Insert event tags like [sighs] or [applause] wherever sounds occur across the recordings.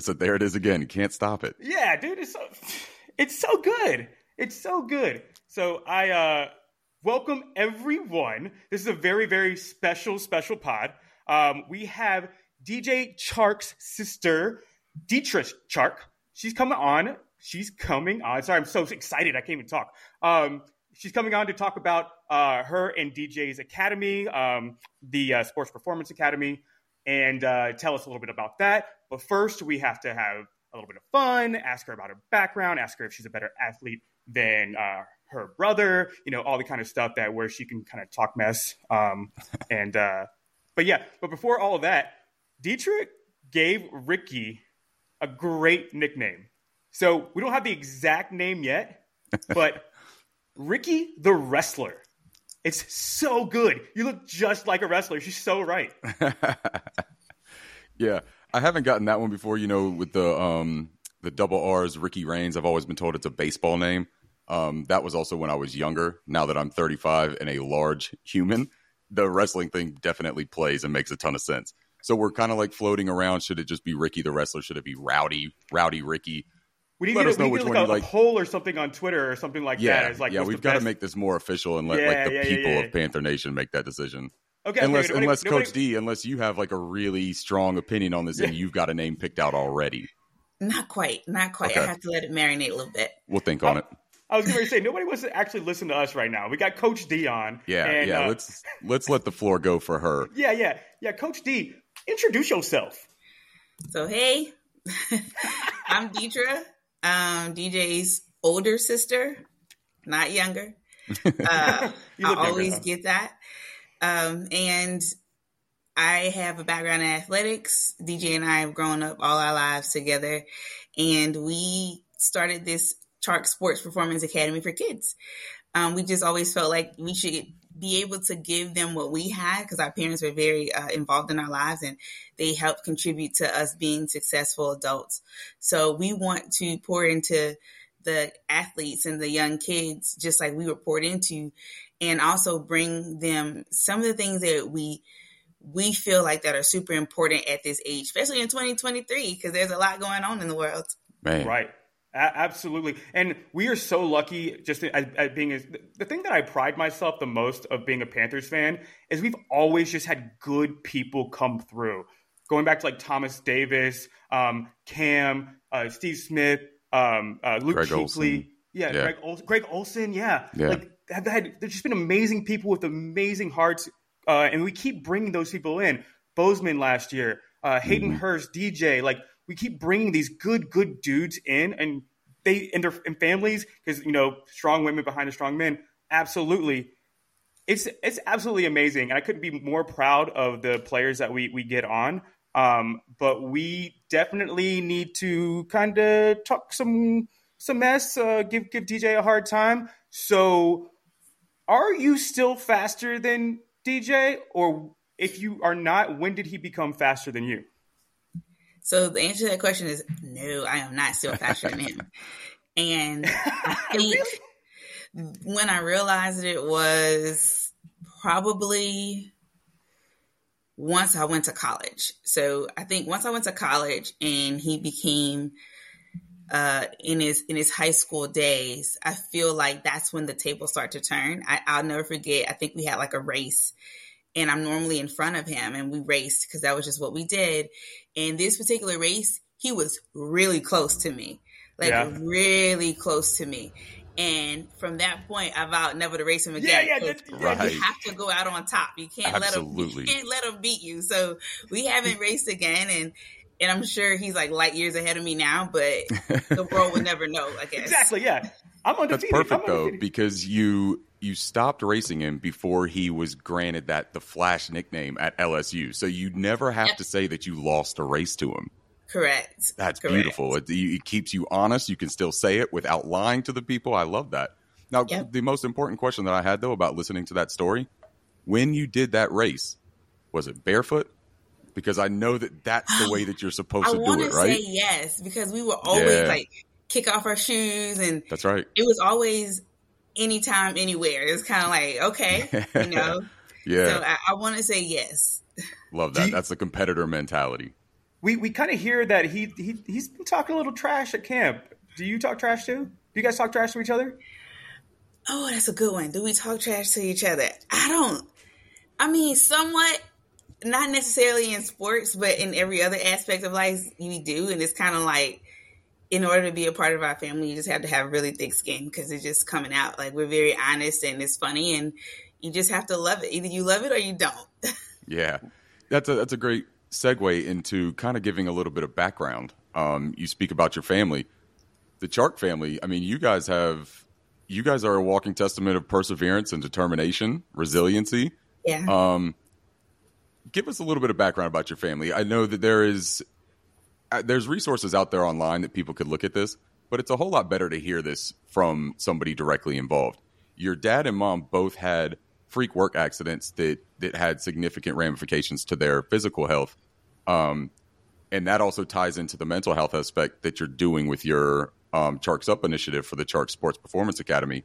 said, there it is again. You can't stop it. Yeah, dude, it's so it's so good. It's so good. So I uh welcome everyone. This is a very, very special, special pod. Um, we have DJ Chark's sister, Detra Chark. She's coming on. She's coming on. Sorry, I'm so excited. I can't even talk. Um, she's coming on to talk about uh, her and DJ's Academy, um, the uh, Sports Performance Academy, and uh, tell us a little bit about that. But first, we have to have a little bit of fun, ask her about her background, ask her if she's a better athlete than uh, her brother, you know, all the kind of stuff that where she can kind of talk mess. Um, [laughs] and, uh, but yeah, but before all of that, Detra gave Ricky a great nickname. So we don't have the exact name yet, [laughs] but Ricky the Wrestler. It's so good. You look just like a wrestler. She's so right. [laughs] yeah, I haven't gotten that one before. You know, with the um the double R's, Ricky Reigns. I've always been told it's a baseball name. Um, that was also when I was younger. Now that I'm 35 and a large human, the wrestling thing definitely plays and makes a ton of sense. So we're kind of like floating around. Should it just be Ricky the wrestler? Should it be Rowdy, Rowdy Ricky? We need let to get, know which like one a, you like. A poll or something on Twitter or something like yeah, that. It's like, yeah, we've got to make this more official and let yeah, like the yeah, people yeah, of Panther Nation make that decision. Okay, unless okay, nobody, unless nobody, Coach D, unless you have like a really strong opinion on this and you've got a name picked out already. Not quite, not quite. Okay. I have to let it marinate a little bit. We'll think on it. I was going to say nobody wants to actually listen to us right now. We got Coach D on. Yeah, and, yeah. Uh, let's let's let the floor go for her. [laughs] Yeah, yeah, yeah. Coach D, introduce yourself. So hey, [laughs] I'm Detra um, DJ's older sister, not younger. [laughs] Uh, I always younger, get that. Um, and I have a background in athletics. DJ and I have grown up all our lives together, and we started this Chark Sports Performance Academy for kids. Um, we just always felt like we should be able to give them what we had because our parents were very uh, involved in our lives and they helped contribute to us being successful adults. So we want to pour into the athletes and the young kids just like we were poured into and also bring them some of the things that we we feel like that are super important at this age, especially in 2023 because there's a lot going on in the world. Man. Right. A- absolutely. And we are so lucky just at, at being a, the thing that I pride myself the most of being a Panthers fan is we've always just had good people come through. Going back to like Thomas Davis, um, Cam, uh, Steve Smith, um, uh, Luke Greg Kuechly. Yeah, yeah, Greg, Ol- Greg Olsen. Yeah. yeah. Like, have had, there's just been amazing people with amazing hearts. Uh, and we keep bringing those people in. Bozeman last year, uh, Hayden mm-hmm. Hurst, DJ. Like, we keep bringing these good, good dudes in, and they and their and families because you know strong women behind the strong men. Absolutely, it's it's absolutely amazing, and I couldn't be more proud of the players that we we get on. Um, but we definitely need to kind of talk some some mess, uh, give give DJ a hard time. So, are you still faster than DJ, or if you are not, when did he become faster than you? So the answer to that question is no, I am not still faster than him. And [laughs] I think really? when I realized it was probably once I went to college. So I think once I went to college and he became uh, in his in his high school days, I feel like that's when the tables start to turn. I, will never forget. I think we had like a race, and I'm normally in front of him, and we raced because that was just what we did. In this particular race, he was really close to me, like yeah. really close to me. And from that point, I vowed never to race him again. Yeah, yeah, right. You have to go out on top. You can't Absolutely. let him. You can't let him beat you. So we haven't [laughs] raced again, and and I'm sure he's like light years ahead of me now, but the world would [laughs] never know. I guess exactly. Yeah, I'm undefeated. That's perfect though because you you stopped racing him before he was granted that the Flash nickname at LSU. So you never have to say that you lost a race to him. Correct. That's Correct. beautiful. It, it, keeps you honest. You can still say it without lying to the people. I love that. Now, the most important question that I had though about listening to that story, when you did that race, was it barefoot? Because I know that that's the way [gasps] that you're supposed to do it, right? Say yes, because we were always yeah. like kick off our shoes, and that's right. It was always anytime, anywhere. It's kind of like, okay, you [laughs] know? yeah. So I, I want to say yes. Love that. You, That's the competitor mentality. we we kind of hear that he he he's been talking a little trash at camp. Do you talk trash too? Do you guys talk trash to each other? Oh, that's a good one. Do we talk trash to each other? I don't. I mean, somewhat, not necessarily in sports, but in every other aspect of life, we do. And it's kind of like, in order to be a part of our family, you just have to have really thick skin because it's just coming out. Like we're very honest and it's funny, and you just have to love it. Either you love it or you don't. [laughs] yeah, that's a that's a great segue into kind of giving a little bit of background. Um, you speak about your family, the Chark family. I mean, you guys have you guys are a walking testament of perseverance and determination, resiliency. Yeah. Um, give us a little bit of background about your family. I know that there is there's resources out there online that people could look at this, but it's a whole lot better to hear this from somebody directly involved. Your dad and mom both had freak work accidents that that had significant ramifications to their physical health. Um, and that also ties into the mental health aspect that you're doing with your um, Charks Up initiative for the Chark Sports Performance Academy.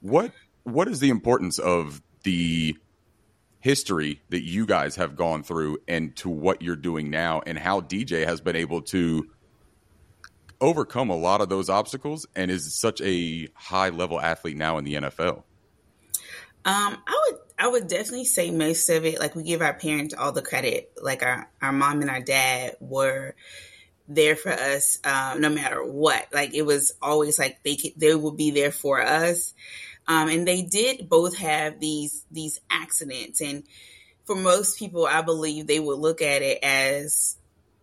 What what is the importance of the history that you guys have gone through and to what you're doing now and how DJ has been able to overcome a lot of those obstacles and is such a high level athlete now in the NFL? Um, I would I would definitely say most of it, like we give our parents all the credit. Like our, our mom and our dad were there for us um, no matter what. Like it was always like they could, they would be there for us. Um, and they did both have these these accidents, and for most people, I believe they would look at it as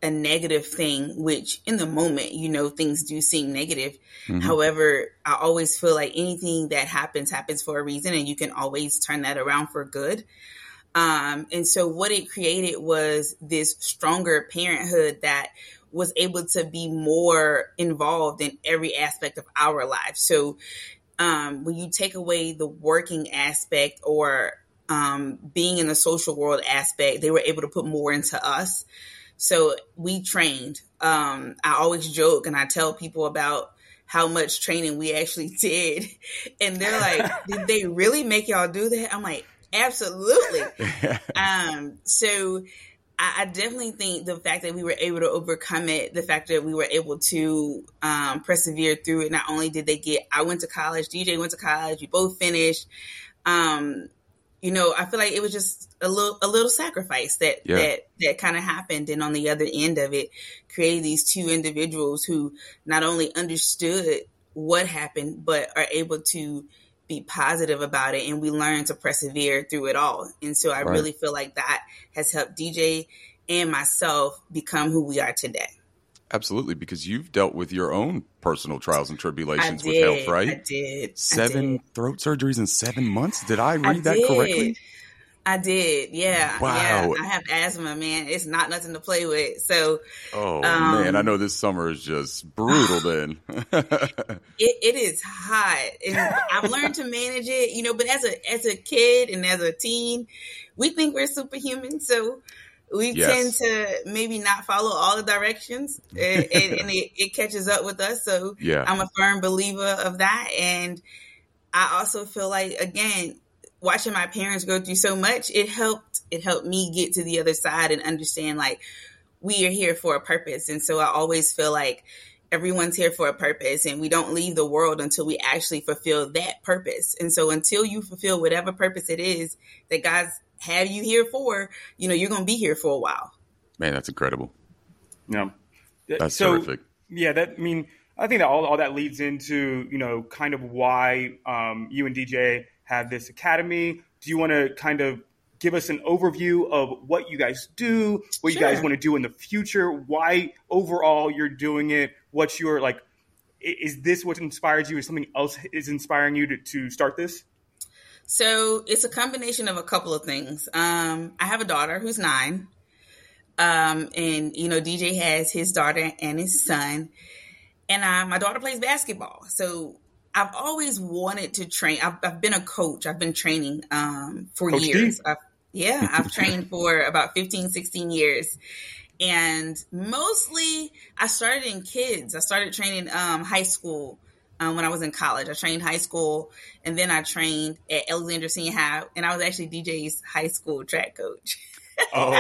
a negative thing, which in the moment, you know, things do seem negative. Mm-hmm. However, I always feel like anything that happens happens for a reason, and you can always turn that around for good. Um, and so, what it created was this stronger parenthood that was able to be more involved in every aspect of our lives. So, um, when you take away the working aspect or um, being in the social world aspect, they were able to put more into us. So we trained. Um, I always joke and I tell people about how much training we actually [laughs] did. And they're like, [laughs] did they really make y'all do that? I'm like, absolutely. [laughs] um, so I, I, definitely think the fact that we were able to overcome it, the fact that we were able to um, persevere through it. Not only did they get, I went to college, DJ went to college, we both finished. Um, you know, I feel like it was just a little a little sacrifice that yeah. that that kind of happened, and on the other end of it, created these two individuals who not only understood what happened, but are able to be positive about it, and we learn to persevere through it all. And so, I right. really feel like that has helped DJ and myself become who we are today. Absolutely, because you've dealt with your own personal trials and tribulations with health, right? I did. Seven I did. throat surgeries in seven months. Did I read I that did. correctly? I did, yeah. Wow. Yeah. I have asthma, man. It's not nothing to play with. So, oh um, man, I know this summer is just brutal. [laughs] then [laughs] it, it is hot, and I've learned to manage it. You know, but as a as a kid and as a teen, we think we're superhuman. So we yes. tend to maybe not follow all the directions and, [laughs] and it, it, catches up with us. So yeah. I'm a firm believer of that. And I also feel like, again, watching my parents go through so much, it helped, it helped me get to the other side and understand like we are here for a purpose. And so I always feel like everyone's here for a purpose and we don't leave the world until we actually fulfill that purpose. And so until you fulfill whatever purpose it is that God's have you here for, you know, you're going to be here for a while. Man, that's incredible. Yeah. That's so, terrific. Yeah, that I mean, I think that all, all that leads into, you know, kind of why um, you and DJ have this academy. Do you want to kind of give us an overview of what you guys do, what sure. you guys want to do in the future, why overall you're doing it, what's your like is this what inspires you? Is something else is inspiring you to, to start this? So it's a combination of a couple of things. Um, I have a daughter who's nine. Um, and you know, DJ has his daughter and his son, and uh, my daughter plays basketball. So I've always wanted to train. I've, I've been a coach. I've been training um, for coach years. I've, yeah, I've [laughs] trained for about 15, 16 years. And mostly I started in kids. I started training um, high school um, when I was in college. I trained high school and then I trained at Alexandria Senior High, and I was actually DJ's high school track coach. [laughs] Oh,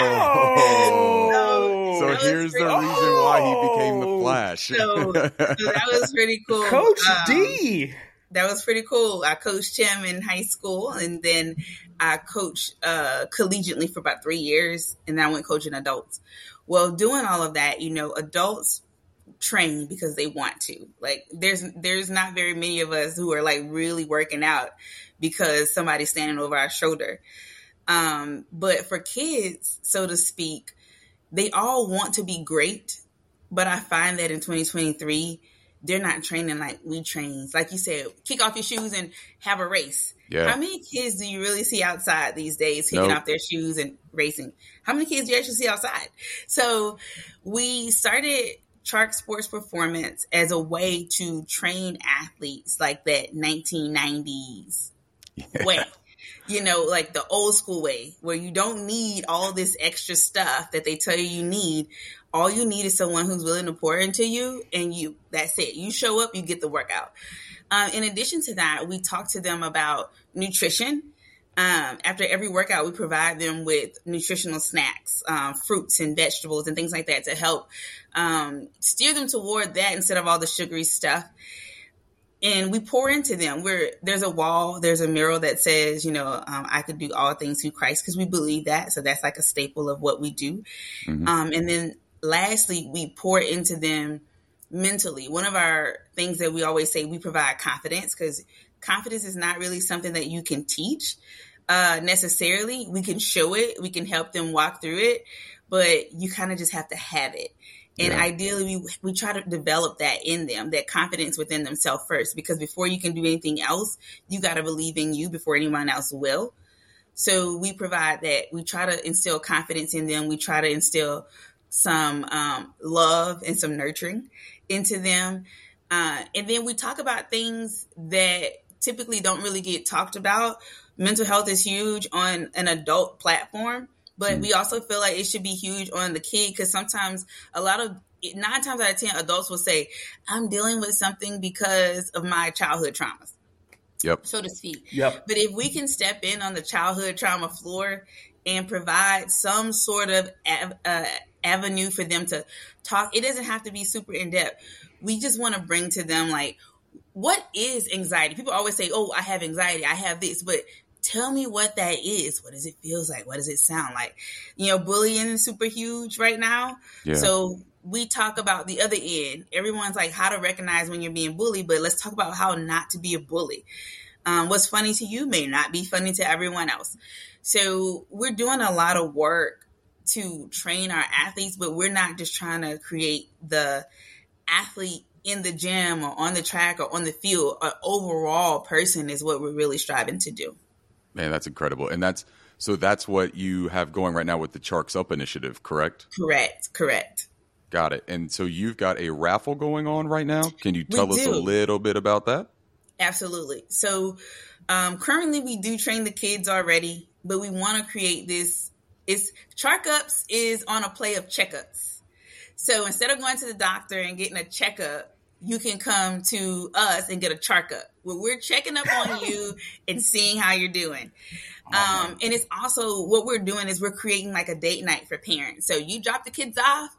so here's the reason oh. why he became the oh. Flash. so, so, that was pretty [laughs] cool. Coach um, D. That was pretty cool. I coached him in high school, and then I coached uh, collegiately for about three years, and then I went coaching adults. Well, doing all of that, you know, adults train because they want to. Like there's there's not very many of us who are like really working out because somebody's standing over our shoulder. Um, but for kids, so to speak, they all want to be great, but I find that in 2023 they're not training like we train. Like you said, kick off your shoes and have a race. Yeah. How many kids do you really see outside these days kicking nope. off their shoes and racing? How many kids do you actually see outside? So we started Chark Sports Performance as a way to train athletes like that 1990s [laughs] yeah. way. You know, like the old school way where you don't need all this extra stuff that they tell you you need. All you need is someone who's willing to pour into you and you, that's it. You show up, you get the workout. Um, in addition to that, we talk to them about nutrition um, after every workout, we provide them with nutritional snacks, um, fruits and vegetables and things like that to help um, steer them toward that instead of all the sugary stuff. And we pour into them. Where there's a wall, there's a mural that says, you know, um, I could do all things through Christ because we believe that. So that's like a staple of what we do. Mm-hmm. Um, and then lastly, we pour into them mentally. One of our things that we always say, we provide confidence because confidence is not really something that you can teach uh, necessarily. We can show it, we can help them walk through it, but you kind of just have to have it. And yeah. ideally, we, we try to develop that in them, that confidence within themselves first, because before you can do anything else, you got to believe in you before anyone else will. So we provide that. We try to instill confidence in them. We try to instill some um, love and some nurturing into them. Uh, and then we talk about things that typically don't really get talked about. Mental health is huge on an adult platform, but mm we also feel like it should be huge on the kid because sometimes a lot of nine times out of ten adults will say, "I'm dealing with something because of my childhood traumas." Yep. So to speak. Yep. But if we can step in on the childhood trauma floor and provide some sort of av- uh, avenue for them to talk, it doesn't have to be super in depth. We just want to bring to them like what is anxiety? People always say, "Oh, I have anxiety. I have this," but tell me what that is. What does it feels like? What does it sound like? You know, bullying is super huge right now. Yeah. So we talk about the other end. Everyone's like how to recognize when you're being bullied, but let's talk about how not to be a bully. Um, what's funny to you may not be funny to everyone else. So we're doing a lot of work to train our athletes, but we're not just trying to create the athlete in the gym or on the track or on the field, an overall person is what we're really striving to do. Man, that's incredible. And that's so that's what you have going right now with the Charks Up initiative, correct? Correct, correct. Got it. And so you've got a raffle going on right now. Can you tell us a little bit about that? Absolutely. So um, currently we do train the kids already, but we want to create this. It's Chark Ups is on a play of checkups. So instead of going to the doctor and getting a checkup, you can come to us and get a Chark Up. Where we're checking up on you [laughs] and seeing how you're doing. Oh, um, and it's also what we're doing is we're creating like a date night for parents. So you drop the kids off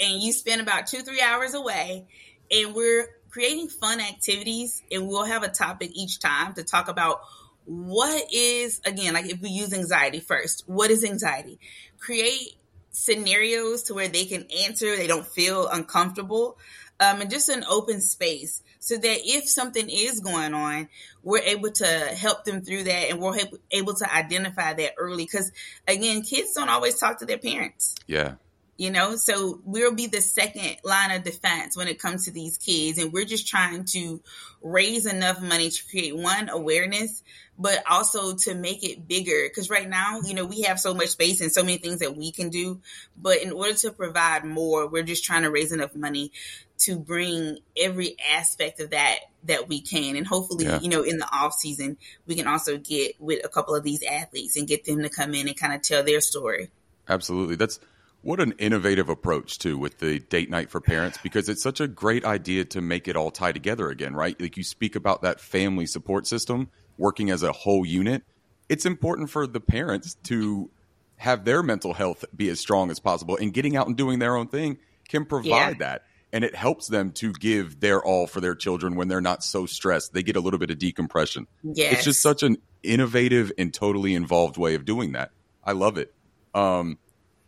and you spend about two, three hours away and we're creating fun activities and we'll have a topic each time to talk about what is again like if we use anxiety first what is anxiety create scenarios to where they can answer, they don't feel uncomfortable, um, and just an open space so that if something is going on, we're able to help them through that and we're able to identify that early. Because again, kids don't always talk to their parents. Yeah. You know, so we'll be the second line of defense when it comes to these kids. And we're just trying to raise enough money to create one awareness, but also to make it bigger. Because right now, you know, we have so much space and so many things that we can do. But in order to provide more, we're just trying to raise enough money to bring every aspect of that that we can and hopefully yeah. you know in the off season we can also get with a couple of these athletes and get them to come in and kind of tell their story absolutely that's what an innovative approach too with the date night for parents because it's such a great idea to make it all tie together again right? Like you speak about that family support system working as a whole unit, it's important for the parents to have their mental health be as strong as possible and getting out and doing their own thing can provide yeah. that. And it helps them to give their all for their children when they're not so stressed. They get a little bit of decompression. Yes. it's just such an innovative and totally involved way of doing that. I love it. Um,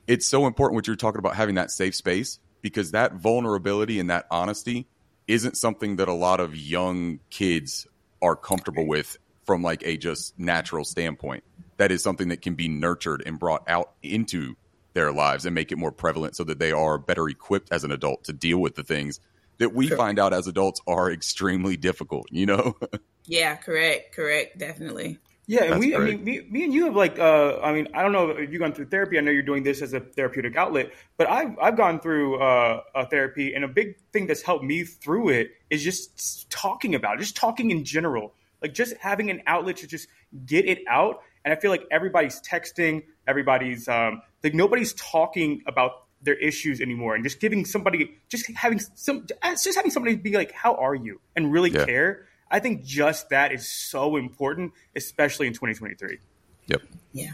it's so important what you're talking about having that safe space because that vulnerability and that honesty isn't something that a lot of young kids are comfortable with from like a just natural standpoint. That is something that can be nurtured and brought out into their lives and make it more prevalent so that they are better equipped as an adult to deal with the things that we sure. find out as adults are extremely difficult, you know? [laughs] yeah, correct, correct, definitely. Yeah, and That's we, great. I mean, me, me and you have like, uh, I mean, I don't know if you've gone through therapy. I know you're doing this as a therapeutic outlet, but I've, I've gone through uh, a therapy, and a big thing that's helped me through it is just talking about it, just talking in general, like just having an outlet to just get it out. And I feel like everybody's texting, everybody's um, like nobody's talking about their issues anymore, and just giving somebody, just having some, just having somebody be like, "How are you?" and really yeah. care I think just that is so important, especially in 2023. Yep. Yeah.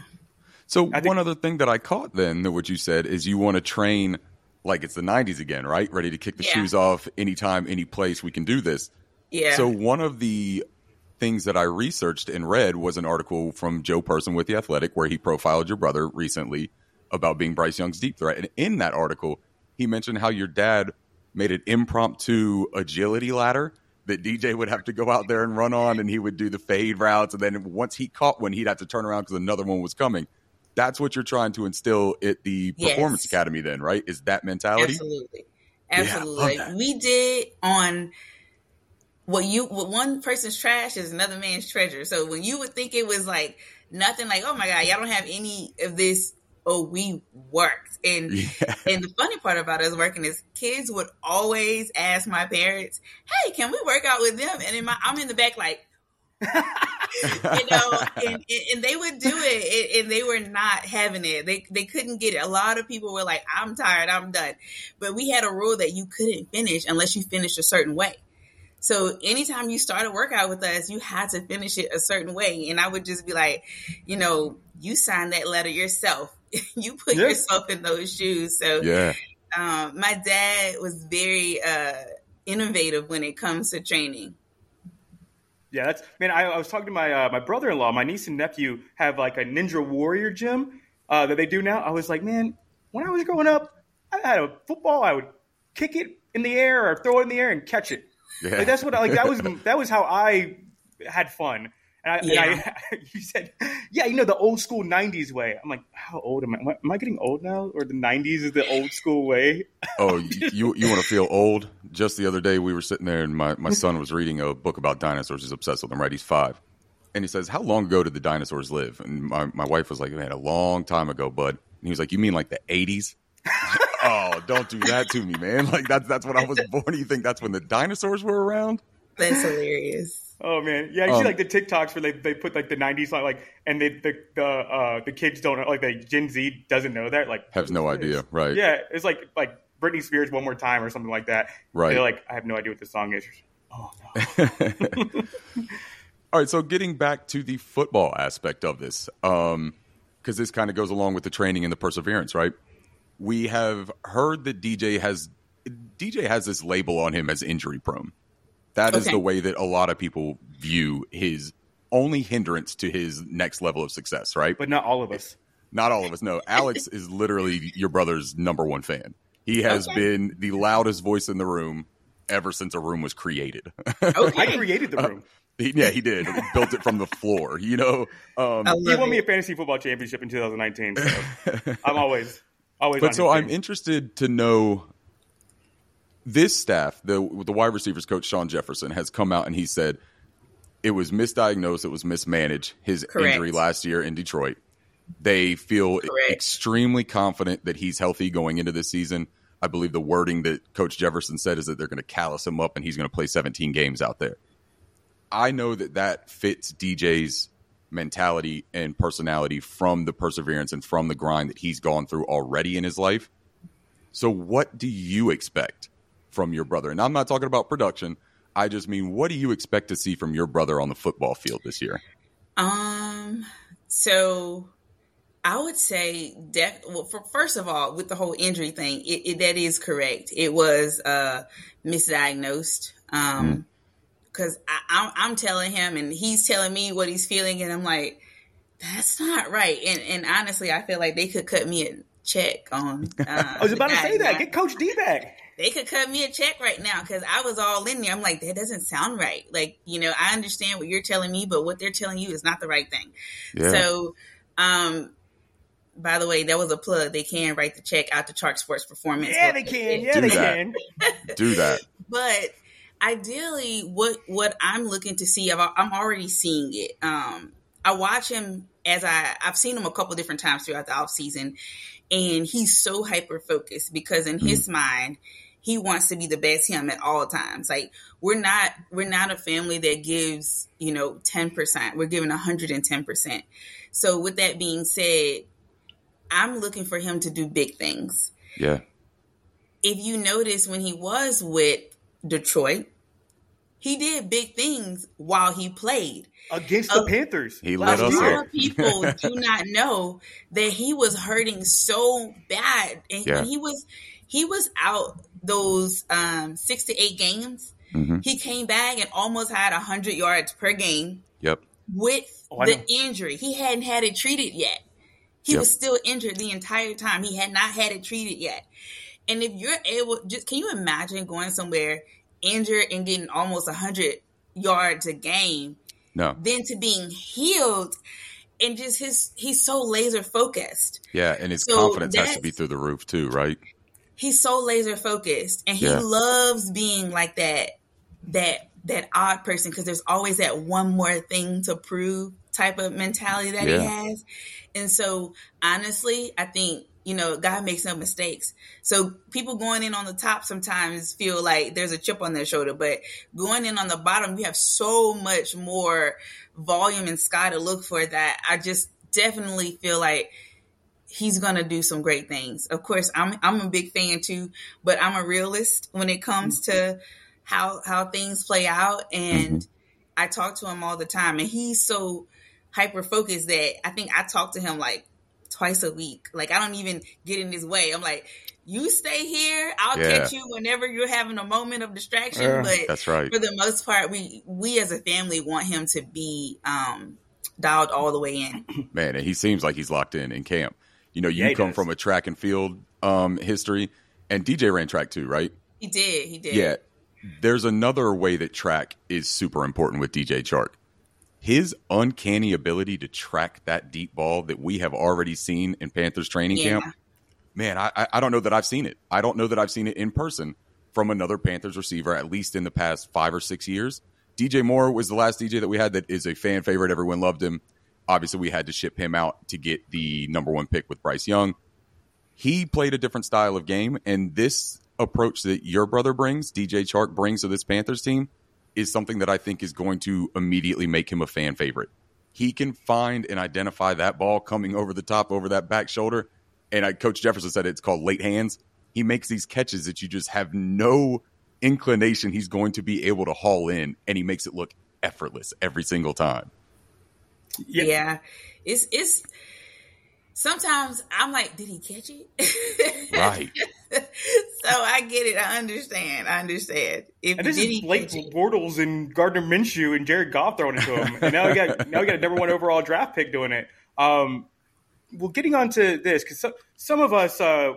So think, one other thing that I caught then that what you said is you want to train like it's the 90s again, right? Ready to kick the yeah. shoes off anytime, any place we can do this. Yeah. So one of the things that I researched and read was an article from Joe Person with the Athletic where he profiled your brother recently about being Bryce Young's deep threat. And in that article, he mentioned how your dad made an impromptu agility ladder that DJ would have to go out there and run on, and he would do the fade routes, and then once he caught one, he'd have to turn around because another one was coming. That's what you're trying to instill at the yes. Performance Academy, then, right? Is that mentality? Absolutely, absolutely. Yeah, we did on what you what one person's trash is another man's treasure. So when you would think it was like nothing, like oh my god, y'all don't have any of this oh, we worked. And yeah. and the funny part about us working is kids would always ask my parents, "Hey, can we work out with them?" And in my, I'm in the back like. [laughs] you know, and, and, they would do it, and they were not having it. They they couldn't get it. A lot of people were like, "I'm tired, I'm done," but we had a rule that you couldn't finish unless you finished a certain way. So anytime you start a workout with us, you had to finish it a certain way. And I would just be like, you know, you signed that letter yourself. [laughs] you put yeah. yourself in those shoes. So yeah. Um, my dad was very uh, innovative when it comes to training. Yeah, that's man. I, I was talking to my uh, my brother in law. My niece and nephew have like a Ninja Warrior gym uh, that they do now. I was like, man, when I was growing up, I had a football. I would kick it in the air or throw it in the air and catch it. Yeah. Like that's what like that was [laughs] [laughs] that was how I had fun. And I, yeah. and [laughs] I, you said, yeah, you know, the old school 90s way. I'm like, how old am I? Am I, am I getting old now? Or the 90s is the old school way? [laughs] oh, you, you want to feel old? Just the other day, we were sitting there and my, my son was reading a book about dinosaurs. He's obsessed with them, right? He's five. And he says, how long ago did the dinosaurs live? And my, my wife was like, man, a long time ago, bud. And he was like, you mean like the 80s? [laughs] oh, don't do that to me, man. Like that's that's when I was born. You think that's when the dinosaurs were around? That's hilarious. Oh man, yeah, you um, see like the TikToks where they, they put like the '90s like, and they, the the uh, the kids don't know, like the Gen Z doesn't know that, like has no idea, right? Yeah, it's like like Britney Spears one more time or something like that. Right? They're like, I have no idea what the song is. Oh no. [laughs] [laughs] All right, so getting back to the football aspect of this, because um, this kind of goes along with the training and the perseverance, right? We have heard that DJ has DJ has this label on him as injury prone. That okay. is the way that a lot of people view his only hindrance to his next level of success, right? But not all of us. Not all of us. No, [laughs] Alex is literally your brother's number one fan. He has okay. been the loudest voice in the room ever since a room was created. Okay. I created the room. Uh, he, yeah, he did. He built it from the floor. You know, um, he won me a fantasy football championship in 2019. So [laughs] I'm always, always. But so I'm interested to know this staff, the the wide receivers coach Shawn Jefferson has come out and he said it was misdiagnosed, it was mismanaged. His Correct. injury last year in Detroit. They feel Correct. extremely confident that he's healthy going into this season. I believe the wording that Coach Jefferson said is that they're going to callus him up and he's going to play 17 games out there. I know that that fits DJ's mentality and personality from the perseverance and from the grind that he's gone through already in his life. So, what do you expect from your brother? And I'm not talking about production. I just mean, what do you expect to see from your brother on the football field this year? Um, so I would say, def- well, for, first of all, with the whole injury thing, it, it, that is correct. It was uh, misdiagnosed. Um, because mm. I, I'm telling him and he's telling me what he's feeling, and I'm like, that's not right. And and honestly, I feel like they could cut me a check on. [laughs] Uh, I was about to say that. Get Coach D back. They could cut me a check right now because I was all in there. I'm like, that doesn't sound right. Like, you know, I understand what you're telling me, but what they're telling you is not the right thing. Yeah. So, um, by the way, that was a plug. They can write the check out to Chark Sports Performance. Yeah, they can. Yeah, Do they that. can. Do that. [laughs] But ideally, what what I'm looking to see, I'm already seeing it. Um, I watch him as I I've seen him a couple different times throughout the off season, and he's so hyper focused because in mm his mind he wants to be the best him at all times. Like we're not we're not a family that gives you know ten percent. We're giving hundred and ten percent. So with that being said, I'm looking for him to do big things. Yeah. If you notice when he was with Detroit, he did big things while he played against the uh, Panthers. He let us. A lot of people [laughs] do not know that he was hurting so bad, and yeah. when he was he was out those um, six to eight games. Mm-hmm. He came back and almost had a hundred yards per game. Yep. With oh, the injury, he hadn't had it treated yet. He yep. was still injured the entire time. He had not had it treated yet. And if you're able, just can you imagine going somewhere injured and getting almost a 100 yards a game? No. Then to being healed and just his, he's so laser focused. Yeah. And his so confidence has to be through the roof too, right? He's so laser focused and he yeah. loves being like that, that, that odd person because there's always that one more thing to prove type of mentality that yeah. he has. And so honestly, I think, you know, God makes no mistakes. So people going in on the top sometimes feel like there's a chip on their shoulder, but going in on the bottom, you have so much more volume and sky to look for that I just definitely feel like he's gonna do some great things. Of course, I'm I'm a big fan too, but I'm a realist when it comes to how how things play out and mm-hmm. I talk to him all the time and he's so hyper focused that I think I talk to him like twice a week. Like I don't even get in his way. I'm like, you stay here. I'll yeah. catch you whenever you're having a moment of distraction. Uh, but that's right. For the most part, we we as a family want him to be um, dialed all the way in. [clears throat] Man, and he seems like he's locked in in camp. You know, you yeah, come does. from a track and field um, history, and DJ ran track too, right? He did. He did. Yeah. There's another way that track is super important with DJ Chark his uncanny ability to track that deep ball that we have already seen in Panthers training yeah. camp. Man, I, I don't know that I've seen it. I don't know that I've seen it in person from another Panthers receiver, at least in the past five or six years. DJ Moore was the last DJ that we had that is a fan favorite. Everyone loved him. Obviously, we had to ship him out to get the number one pick with Bryce Young. He played a different style of game, and this approach that your brother brings, DJ Chark brings to this Panthers team, is something that I think is going to immediately make him a fan favorite. He can find and identify that ball coming over the top, over that back shoulder. And I, Coach Jefferson said it's called late hands. He makes these catches that you just have no inclination he's going to be able to haul in, and he makes it look effortless every single time. Yeah, yeah. it's it's sometimes I'm like, did he catch it? Right. [laughs] so I get it. I understand. I understand. If and this is Blake Bortles and Gardner Minshew and Jared Goff throwing it to him. and now we got [laughs] now we got a number one overall draft pick doing it. Um, well, getting on to this because so, some of us, uh,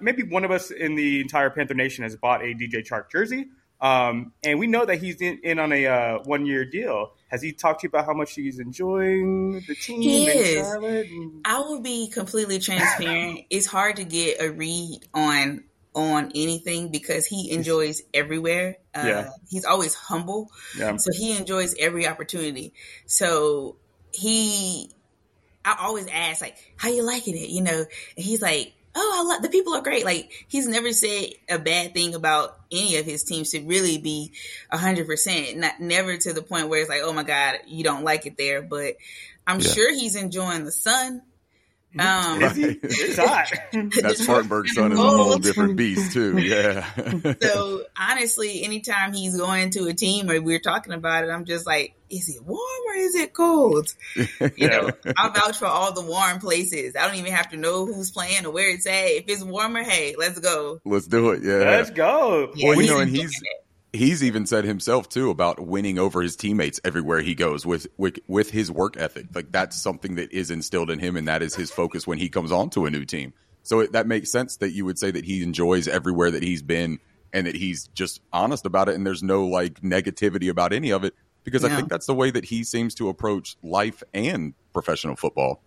maybe one of us in the entire Panther Nation has bought a DJ Chark jersey. Um, and we know that he's in, in on a uh, one year deal. Has he talked to you about how much he's enjoying the team? He is. And- I will be completely transparent. [laughs] it's hard to get a read on on anything because he enjoys everywhere. Uh, yeah. He's always humble. Yeah. So he enjoys every opportunity. So he, I always ask like, how you liking it? You know, and he's like, oh, I love the people are great. Like he's never said a bad thing about any of his teams to really be a hundred percent. Not never to the point where it's like, oh my god, you don't like it there. But I'm yeah. sure he's enjoying the sun. Um, Is he? It's [laughs] hot. That Spartanburg sun is a whole different beast too. Yeah. so honestly, anytime he's going to a team or we're talking about it, I'm just like, is it warm or is it cold? You know, [laughs] I vouch for all the warm places. I don't even have to know who's playing or where it's at. If it's warmer, hey, let's go. Let's do it. Yeah. Let's go. Yeah, Well, you know, and he's it. He's even said himself too about winning over his teammates everywhere he goes with with with his work ethic. Like that's something that is instilled in him, and that is his focus when he comes on to a new team. So it, that makes sense that you would say that he enjoys everywhere that he's been, and that he's just honest about it, and there's no like negativity about any of it. Because I think that's the way that he seems to approach life and professional football.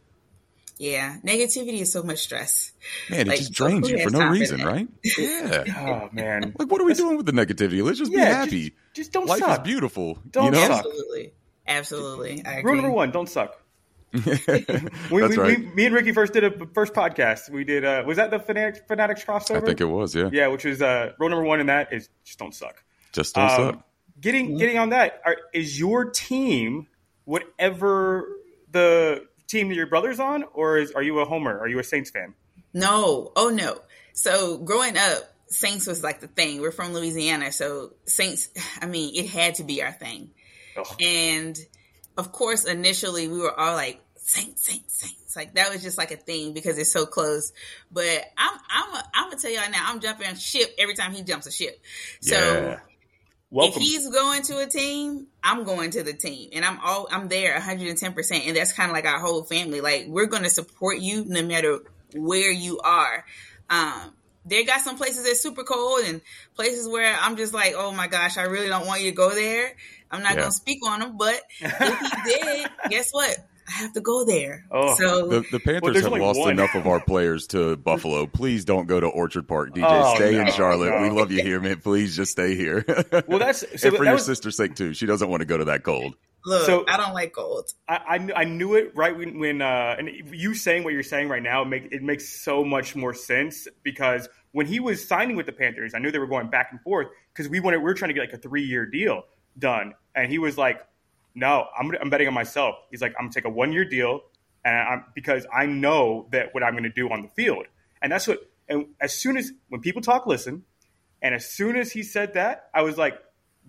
Yeah, negativity is so much stress. Man, it Like, just drains you for no time for reason, right? [laughs] Yeah. Oh man. [laughs] Like, what are we doing with the negativity? Let's just be happy. Just, just don't Life suck. is beautiful. Don't you know? suck. Absolutely, absolutely. I Rule number one: don't suck. [laughs] We, That's we, right. we, me and Ricky first did a first podcast. We did. Uh, was that the Fanatics, Fanatics crossover? I think it was, yeah. Yeah, which is uh, rule number one in that is just don't suck. Just don't Um, suck. Getting getting on that are, is your team whatever the team that your brother's on, or is are you a homer? Are you a Saints fan? No, oh no. So growing up, Saints was like the thing. We're from Louisiana, so Saints. [sighs] I mean, it had to be our thing. And of course, initially we were all like Saints, Saints, Saints. Like that was just like a thing because it's so close. But I'm I'm a, I'm gonna tell y'all now. I'm jumping on ship every time he jumps a ship. So. Yeah. Welcome. If he's going to a team, I'm going to the team, and I'm all I'm there 110, percent and that's kind of like our whole family. Like we're going to support you no matter where you are. Um, they got some places that's super cold, and places where I'm just like, oh my gosh, I really don't want you to go there. I'm not Yeah. going to speak on them, but if he did, [laughs] guess what? I have to go there. Oh. so The, the Panthers there's have only lost one. enough of our players to Buffalo. Please don't go to Orchard Park, DJ. Oh, stay no, in Charlotte. no. We love you here, man. Please just stay here. [laughs] Well, that's- [laughs] so and for that your was- sister's sake too. She doesn't want to go to that cold. look, So- I don't like cold. I, I, I knew it right when, when uh, and you saying what you're saying right now make it makes so much more sense because when he was signing with the Panthers, I knew they were going back and forth because we wanted we were trying to get like a three year deal done, and he was like, "No, I'm I'm betting on myself." He's like, "I'm gonna take a one year deal, and I'm because I know that what I'm going to do on the field, and that's what." And as soon as when people talk, listen, and as soon as he said that, I was like,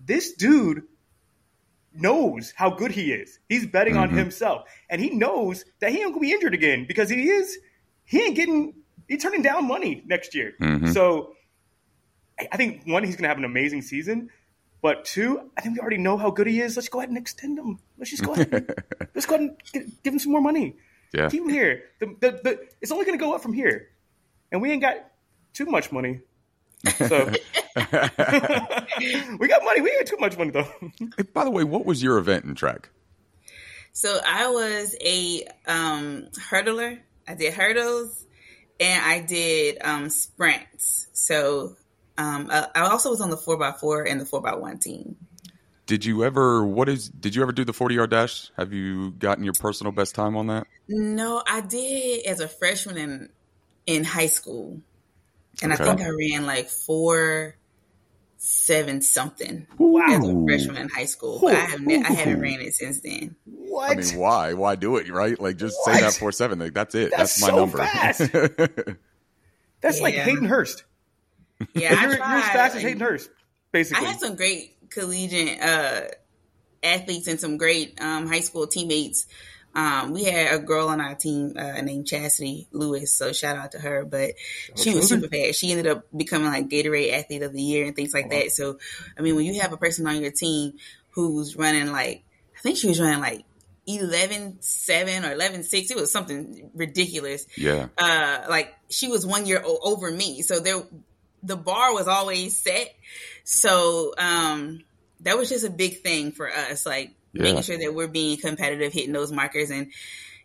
"This dude." knows how good he is. He's betting on Mhm. himself, and he knows that he ain't gonna be injured again because he is. He ain't getting. He's turning down money next year. Mhm. So, I I think one, he's gonna have an amazing season, but two, I think we already know how good he is. Let's go ahead and extend him. Let's just go ahead. And, [laughs] let's go ahead and give him some more money. Yeah. Keep him here. The, the, the, it's only gonna go up from here, and we ain't got too much money. So [laughs] [laughs] we got money. We ain't got too much money though. Hey, by the way, what was your event in track? So I was a um, hurdler. I did hurdles and I did um, sprints. So um, I, I also was on the four x four and the four x one team. Did you ever what is did you ever do the 40 yard dash? Have you gotten your personal best time on that? No, I did as a freshman in in high school, and Okay. I think I ran like four seven something Wow. as a freshman in high school. But I have ne- I haven't ran it since then. What? I mean, why? Why do it, right? Like just say that four seven. Like that's it. That's That's, my so number. fast. [laughs] That's like Hayden Hurst. Yeah, I you're, as tried, fast as and- Hayden Hurst, I had some great collegiate uh, athletes and some great um, high school teammates. Um, we had a girl on our team uh, named Chastity Lewis, so shout out to her. But she was super fast. She ended up becoming like Gatorade Athlete of the Year and things like that. So, I mean, when you have a person on your team who's running like, I think she was running like 11 7 or 11 6, it was something ridiculous yeah. uh like she was one year over me so there the bar was always set so um that was just a big thing for us like Yeah. making sure that we're being competitive hitting those markers and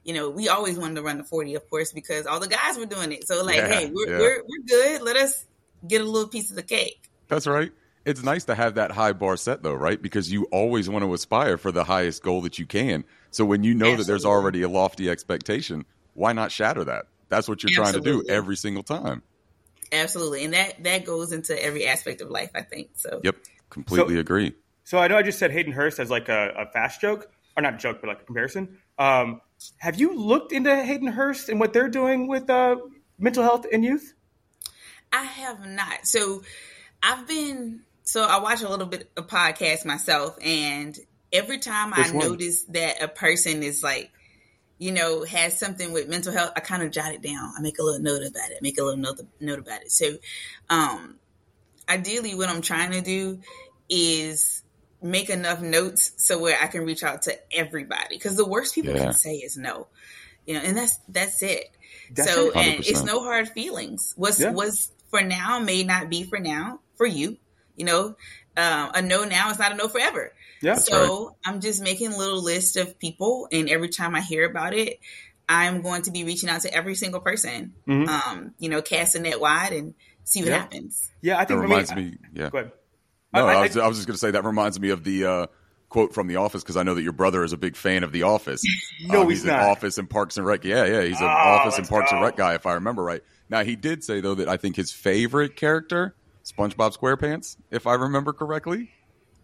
you know we always wanted to run the 40 of course because all the guys were doing it so like Yeah, hey we're, yeah. we're we're good let us get a little piece of the cake That's right. It's nice to have that high bar set though, right? Because you always want to aspire for the highest goal that you can. So when you know that there's already a lofty expectation, why not shatter that? That's what you're trying to do every single time. Absolutely and that that goes into every aspect of life i think so Yep. Completely So- agree. so I know I just said Hayden Hurst as like a, a fast joke, or not joke, but like a comparison. Um, have you looked into Hayden Hurst and what they're doing with uh, mental health in youth? I have not. So I've been so I watch a little bit of podcast myself, and every time Which I one? notice that a person is like, you know, has something with mental health, I kind of jot it down. I make a little note about it. Make a little note note about it. So, um, ideally, what I'm trying to do is make enough notes so where I can reach out to everybody. Because the worst people yeah. can say is no, you know, and that's that's it. That's so, it. and it's no hard feelings. What's yeah. what's for now may not be for now for you. You know, um, a no now is not a no forever. Yeah. So right. I'm just making a little list of people, and every time I hear about it, I'm going to be reaching out to every single person. Mm-hmm. Um, you know, cast a net wide and see what yeah. happens. Yeah, I think that reminds me. Yeah. Go ahead. No, I, I, I, was, I was just going to say that reminds me of the uh, quote from The Office because I know that your brother is a big fan of The Office. [laughs] no, um, he's, he's an Office and Parks and Rec. Yeah, yeah, he's an oh, Office and Parks go. and Rec guy, if I remember right. Now he did say though that I think his favorite character, SpongeBob SquarePants, if I remember correctly.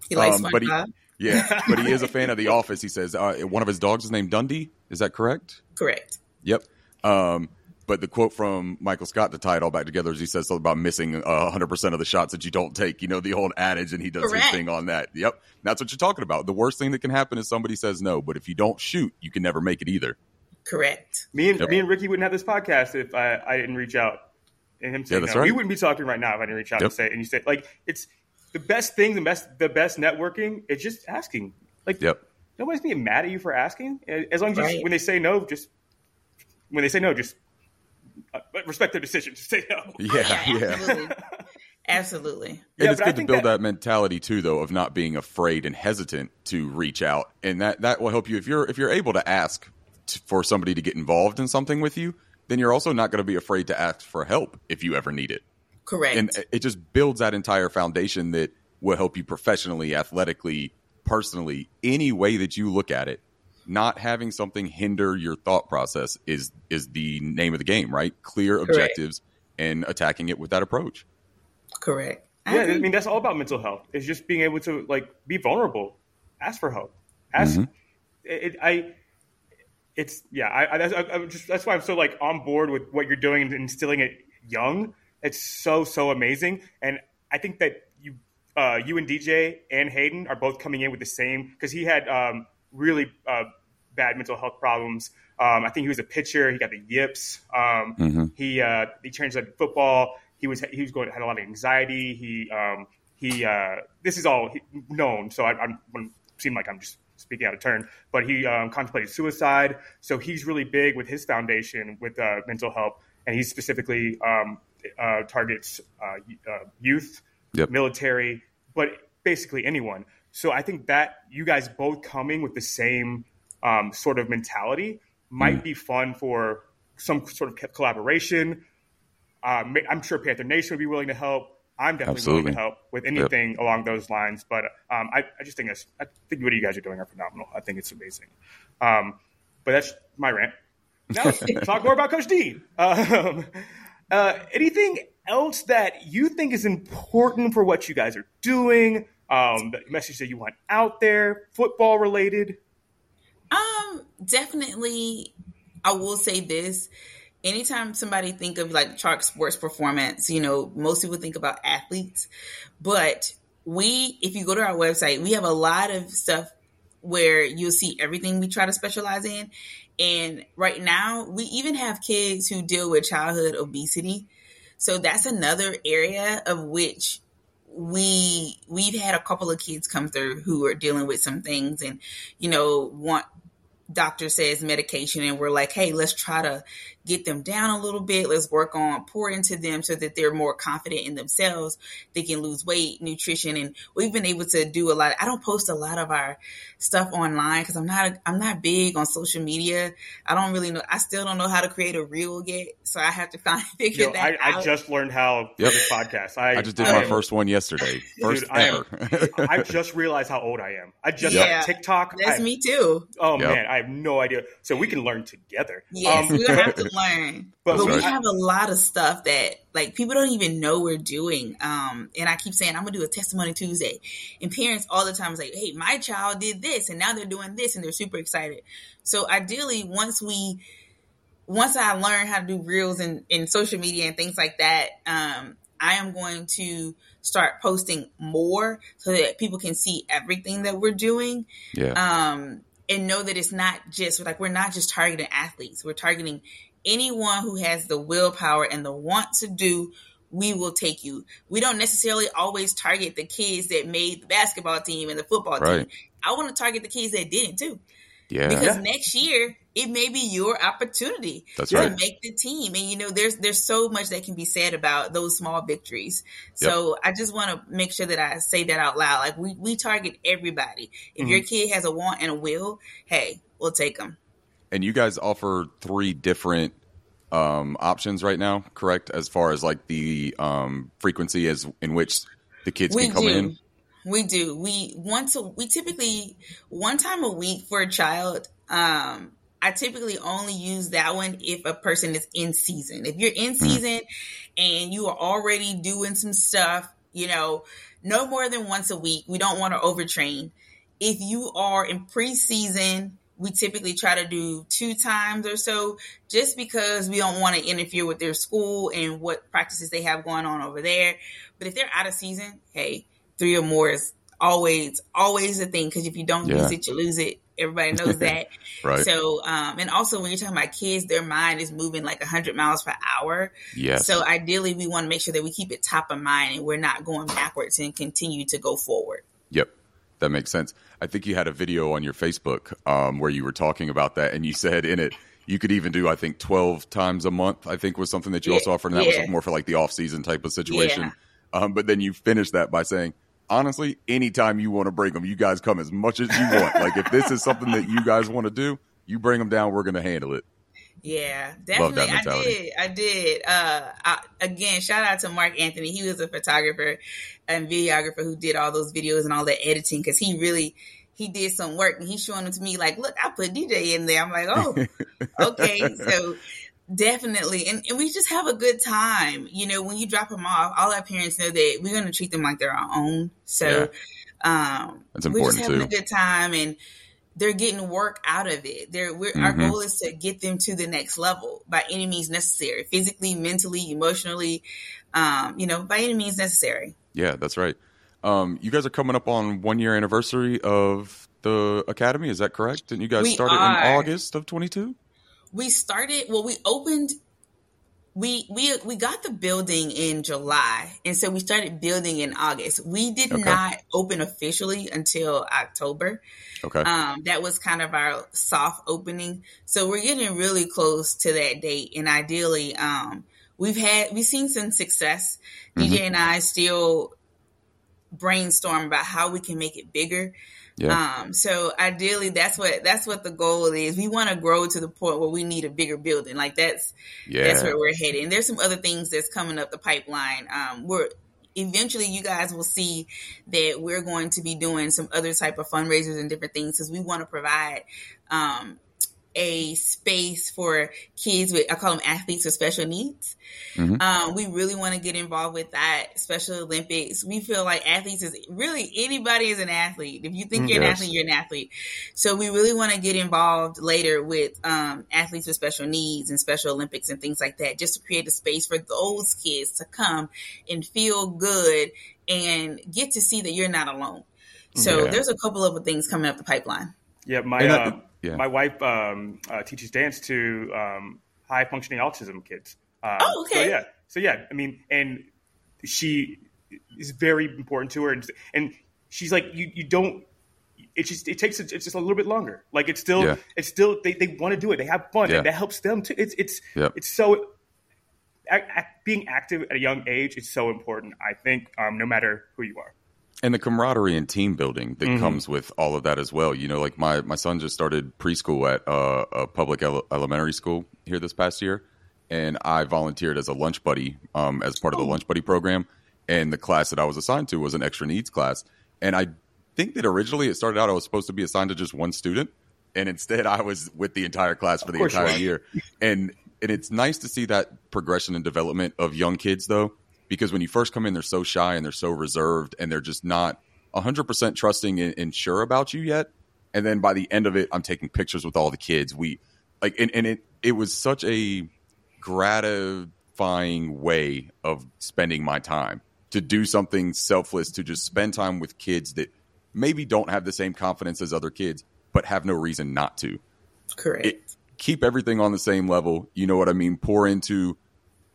He likes um, SpongeBob. But he, yeah, [laughs] but he is a fan of The Office. He says uh, one of his dogs is named Dundee. Is that correct? Correct. Yep. Um, but the quote from Michael Scott to tie it all back together is he says something about missing hundred percent of the shots that you don't take. You know the old adage, and he does Correct. his thing on that. Yep, that's what you're talking about. The worst thing that can happen is somebody says no, but if you don't shoot, you can never make it either. Correct. Me and yep. me and Ricky wouldn't have this podcast if I, I didn't reach out and him saying yeah, no. Right. We wouldn't be talking right now if I didn't reach out yep. and say. And you say like it's the best thing, the best the best networking. It's just asking. Like yep. nobody's being mad at you for asking. As long as right. you, when they say no, just when they say no, just uh, respect their decision to say no. [laughs] Yeah, yeah. Absolutely. [laughs] absolutely. And yeah, it's good to build that, that, mentality too, though, of not being afraid and hesitant to reach out, and that that will help you if you're if you're able to ask t- for somebody to get involved in something with you. Then you're also not going to be afraid to ask for help if you ever need it. Correct. And it just builds that entire foundation that will help you professionally, athletically, personally, any way that you look at it not having something hinder your thought process is is the name of the game, right? Clear Correct. objectives and attacking it with that approach. Correct. yeah, I mean that's all about mental health. It's just being able to like be vulnerable, ask for help, ask. Mm-hmm. It, I, it's yeah. I, I, I just that's why I'm so like on board with what you're doing and instilling it young. It's so so amazing, and I think that you uh, you and DJ and Hayden are both coming in with the same because he had um, really uh, bad mental health problems. Um, I think he was a pitcher. He got the yips. Um, mm-hmm. He uh, he translated football. He was he was going had a lot of anxiety. He um, he uh, this is all known. So I, I'm, I'm seem like I'm just speaking out of turn, but he um, contemplated suicide. So he's really big with his foundation with uh, mental health, and he's specifically um, uh, targets uh, uh, youth, yep. military, but basically anyone. So I think that you guys both coming with the same um, sort of mentality might mm. be fun for some sort of collaboration. Uh, I'm sure Panther Nation would be willing to help. I'm definitely Absolutely. willing to help with anything yep. along those lines. But um, I, I, just think that's, I think what you guys are doing are phenomenal. I think it's amazing. Um, but that's my rant. Now let's [laughs] talk more about Coach D. Um, uh, anything else that you think is important for what you guys are doing? Um, the message that you want out there, football related? Um, definitely. I will say this. Anytime somebody think of like Chark sports performance, you know, most people think about athletes, but we, if you go to our website, we have a lot of stuff where you'll see everything we try to specialize in. And right now, we even have kids who deal with childhood obesity. So that's another area of which we we've had a couple of kids come through who are dealing with some things and you know want doctor says medication and we're like hey let's try to get them down a little bit. Let's work on pour into them so that they're more confident in themselves. They can lose weight nutrition and we've been able to do a lot. I don't post a lot of our stuff online because i'm not i'm not big on social media. I don't really know i still don't know how to create a reel yet so i have to [laughs] find figure Yo, that I, out. i just learned how yep. this podcast. I, I just did I, my first one yesterday. First dude, ever. I, I, [laughs] just realized how old i am. I just yep. tiktok. That's me too. Oh yep. man i have no idea. So we can learn together. Yes um, we have to [laughs] learn. But, but we have a lot of stuff that like people don't even know we're doing. Um, and I keep saying I'm gonna do a testimony Tuesday, and parents all the time is like, "Hey, my child did this, and now they're doing this, and they're super excited." So ideally, once we once I learn how to do reels and in social media and things like that, um, I am going to start posting more so that people can see everything that we're doing. Yeah. Um, and know that it's not just like we're not just targeting athletes. We're targeting anyone who has the willpower and the want to do we will take you. We don't necessarily always target the kids that made the basketball team and the football right. team. I want to target the kids that didn't too. Yeah. Because yeah. next year it may be your opportunity That's to right. make the team. And you know, there's there's so much that can be said about those small victories. So yep. I just want to make sure that I say that out loud. Like we we target everybody. If mm-hmm. your kid has a want and a will, hey, we'll take them. And you guys offer three different um, options right now, correct? As far as like the um, frequency as in which the kids we can come do. in. We do. We to. We typically one time a week for a child. Um, I typically only use that one if a person is in season. If you're in mm-hmm. season and you are already doing some stuff, you know, no more than once a week. We don't want to overtrain. If you are in preseason, we typically try to do two times or so just because we don't want to interfere with their school and what practices they have going on over there. But if they're out of season, hey, three or more is always, always a thing because if you don't yeah. use it, you lose it. Everybody knows [laughs] that. right. So, um, and also when you're talking about kids, their mind is moving like 100 miles per hour. Yes. So ideally, we want to make sure that we keep it top of mind and we're not going backwards and continue to go forward. Yep. That makes sense. I think you had a video on your Facebook um, where you were talking about that, and you said in it you could even do I think twelve times a month. I think was something that you yeah, also offered, and that yeah. was more for like the off season type of situation. Yeah. Um, but then you finished that by saying honestly, anytime you want to bring them, you guys come as much as you want. like if this is something that you guys want to do, you bring them down. We're going to handle it. Yeah, definitely. I did. I did. Uh, I, again, shout out to Mark Anthony. He was a photographer and videographer who did all those videos and all the editing because he really he did some work and he's showing them to me like, look, I put DJ in there. I'm like, oh, [laughs] okay. so Definitely. And, and, we just have a good time. You know, when you drop them off, all our parents know that we're going to treat them like they're our own. So, yeah. um, That's important we're just having too. a good time and they're getting work out of it. They're, mm-hmm. our goal is to get them to the next level by any means necessary, physically, mentally, emotionally, um, you know, by any means necessary. Yeah, that's right. Um, you guys are coming up on one year anniversary of the academy. Is that correct? Didn't you guys we start it in August of 22? we started well we opened we we we got the building in July and so we started building in August. We did okay. not open officially until October. Okay. Um that was kind of our soft opening. So we're getting really close to that date and ideally um we've had we've seen some success. Mm-hmm. DJ and I still brainstorm about how we can make it bigger. Yeah. Um, so ideally that's what that's what the goal is. We want to grow to the point where we need a bigger building. Like that's yeah. that's where we're heading. There's some other things that's coming up the pipeline. Um, we're eventually you guys will see that we're going to be doing some other type of fundraisers and different things because we want to provide um, a space for kids with I call them athletes with special needs. Mm-hmm. Um, we really want to get involved with that Special Olympics. We feel like athletes is really anybody is an athlete. If you think you're yes. an athlete, you're an athlete. So we really want to get involved later with um, athletes with special needs and Special Olympics and things like that, just to create a space for those kids to come and feel good and get to see that you're not alone. So yeah. there's a couple of things coming up the pipeline. Yeah, my uh, yeah. My wife um, uh, teaches dance to um, high functioning autism kids. Um, oh, okay. So yeah, so yeah, I mean, and she is very important to her, and, and she's like, you, you don't. It just it takes it's just a little bit longer. Like it's still yeah. it's still they, they want to do it. They have fun, yeah. and that helps them too. It's it's yep. it's so being active at a young age is so important. I think um, no matter who you are and the camaraderie and team building that mm-hmm. comes with all of that as well. You know, like my my son just started preschool at uh, a public ele- elementary school here this past year, and I volunteered as a lunch buddy um, as part of the oh. lunch buddy program. And the class that I was assigned to was an extra needs class, and I think that originally it started out I was supposed to be assigned to just one student, and instead I was with the entire class for the entire year. And and it's nice to see that progression and development of young kids though, because when you first come in, they're so shy and they're so reserved and they're just not 100% trusting and, and sure about you yet. And then by the end of it, I'm taking pictures with all the kids. We like, and, and it, it was such a gratifying way of spending my time to do something selfless, to just spend time with kids that maybe don't have the same confidence as other kids, but have no reason not to. Correct. It, keep everything on the same level. You know what I mean? Pour into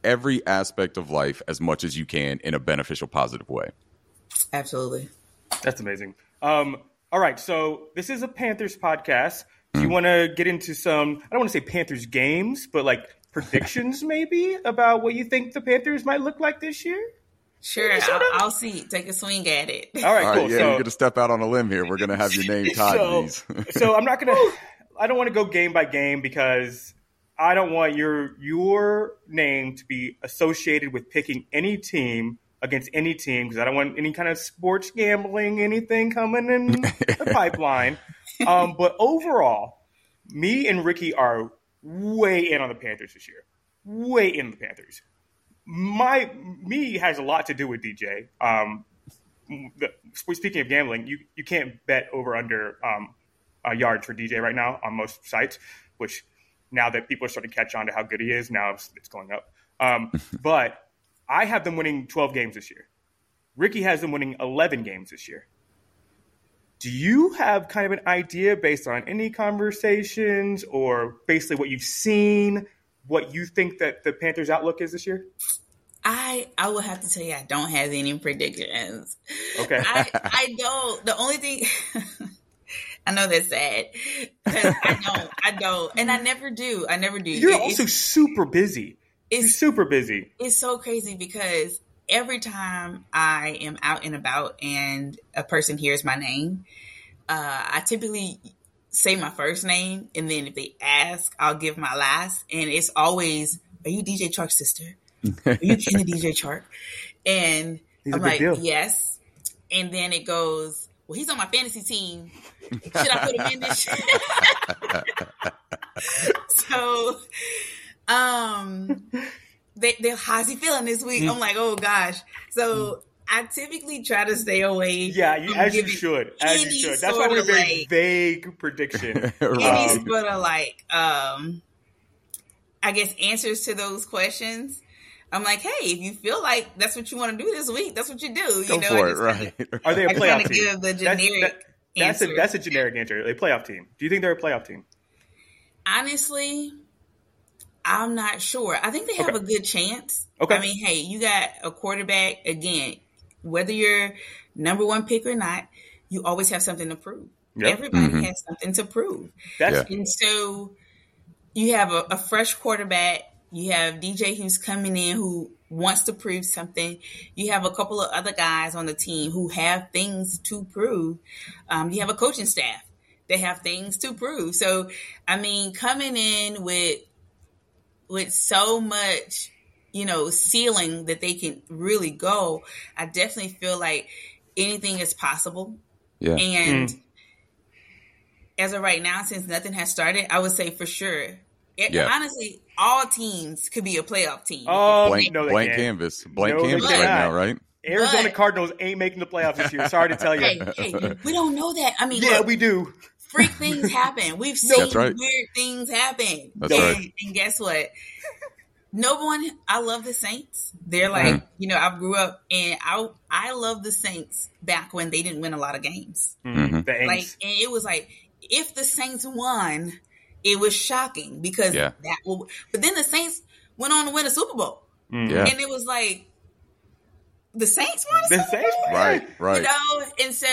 every aspect of life as much as you can in a beneficial, positive way. Absolutely. That's amazing. Um, all right, so this is a Panthers podcast. Do you want to get into some? I don't want to say Panthers games, but like predictions, [laughs] maybe about what you think the Panthers might look like this year. Sure, I'll, I'll, see. Take a swing at it. All right, All cool. yeah, so, you're going to step out on a limb here. We're going to have your name [laughs] tied so, to these. so I'm not going [laughs] to. I don't want to go game by game because I don't want your your name to be associated with picking any team against any team because I don't want any kind of sports gambling, anything coming in the [laughs] pipeline. Um, but overall, me and Ricky are way in on the Panthers this year. Way in the Panthers. My me has a lot to do with DJ. Um, the, speaking of gambling, you you can't bet over under um, uh, yards for DJ right now on most sites, which now that people are starting to catch on to how good he is, now it's, it's going up. Um, [laughs] but I have them winning 12 games this year. Ricky has them winning 11 games this year. Do you have kind of an idea based on any conversations or basically what you've seen, what you think that the Panthers' outlook is this year? I I will have to tell you I don't have any predictions. Okay. I I don't. The only thing [laughs] I know that's sad. I don't. I don't, and I never do. I never do. You're It- also super busy. You're it's super busy. it's so crazy because every time I am out and about and a person hears my name, uh, I typically say my first name, and then if they ask, I'll give my last, and it's always, "Are you DJ Chark's sister? Are you [laughs] Kenny DJ Chark?" And He's I'm like, deal. "Yes," and then it goes, "Well, he's on my fantasy team. Should I put him in this?" [laughs] so, um, they, they're how's he feeling this week? I'm like, oh gosh. So I typically try to stay away. Yeah, you, as you should. As you should. That's why I sort want very like- vague prediction. [laughs] Any Right. sort of like, um, I guess answers to those questions. I'm like, hey, if you feel like that's what you want to do this week, that's what you do. You Go know, for it, right? kinda- [laughs] Are they a I playoff kinda team? give the That's- generic that- that's a that's a generic answer. A playoff team. Do you think they're a playoff team? Honestly, I'm not sure. I think they have Okay. a good chance. Okay. I mean, hey, you got a quarterback again. Whether you're number one pick or not, you always have something to prove. Yep. Everybody Mhm. has something to prove. That's And so you have a, a fresh quarterback. You have DJ who's coming in who wants to prove something. You have a couple of other guys on the team who have things to prove. Um, you have a coaching staff that have things to prove. So, I mean, coming in with with so much, you know, ceiling that they can really go, I definitely feel like anything is possible. Yeah. And Mm. as of right now, since nothing has started, I would say for sure. It, Yeah. Honestly, all teams could be a playoff team. Oh, blank no, blank canvas. Blank No, canvas right cannot. now, right? Arizona But- Cardinals ain't making the playoffs this year. Sorry to tell you. hey, hey, we don't know that. I mean, yeah, look, we do. freak things happen. [laughs] We've seen That's right. weird things happen. That's and, right. and guess what? No one. I love the Saints. They're like Mm-hmm. you know I grew up and I I love the Saints back when they didn't win a lot of games. Mm, The Aints. Like and it was like if the Saints won, it was shocking because Yeah. that will. But then the Saints went on to win a Super Bowl, Mm. Yeah. and it was like the Saints won a The Super Saints Bowl. Right, right. You know, and so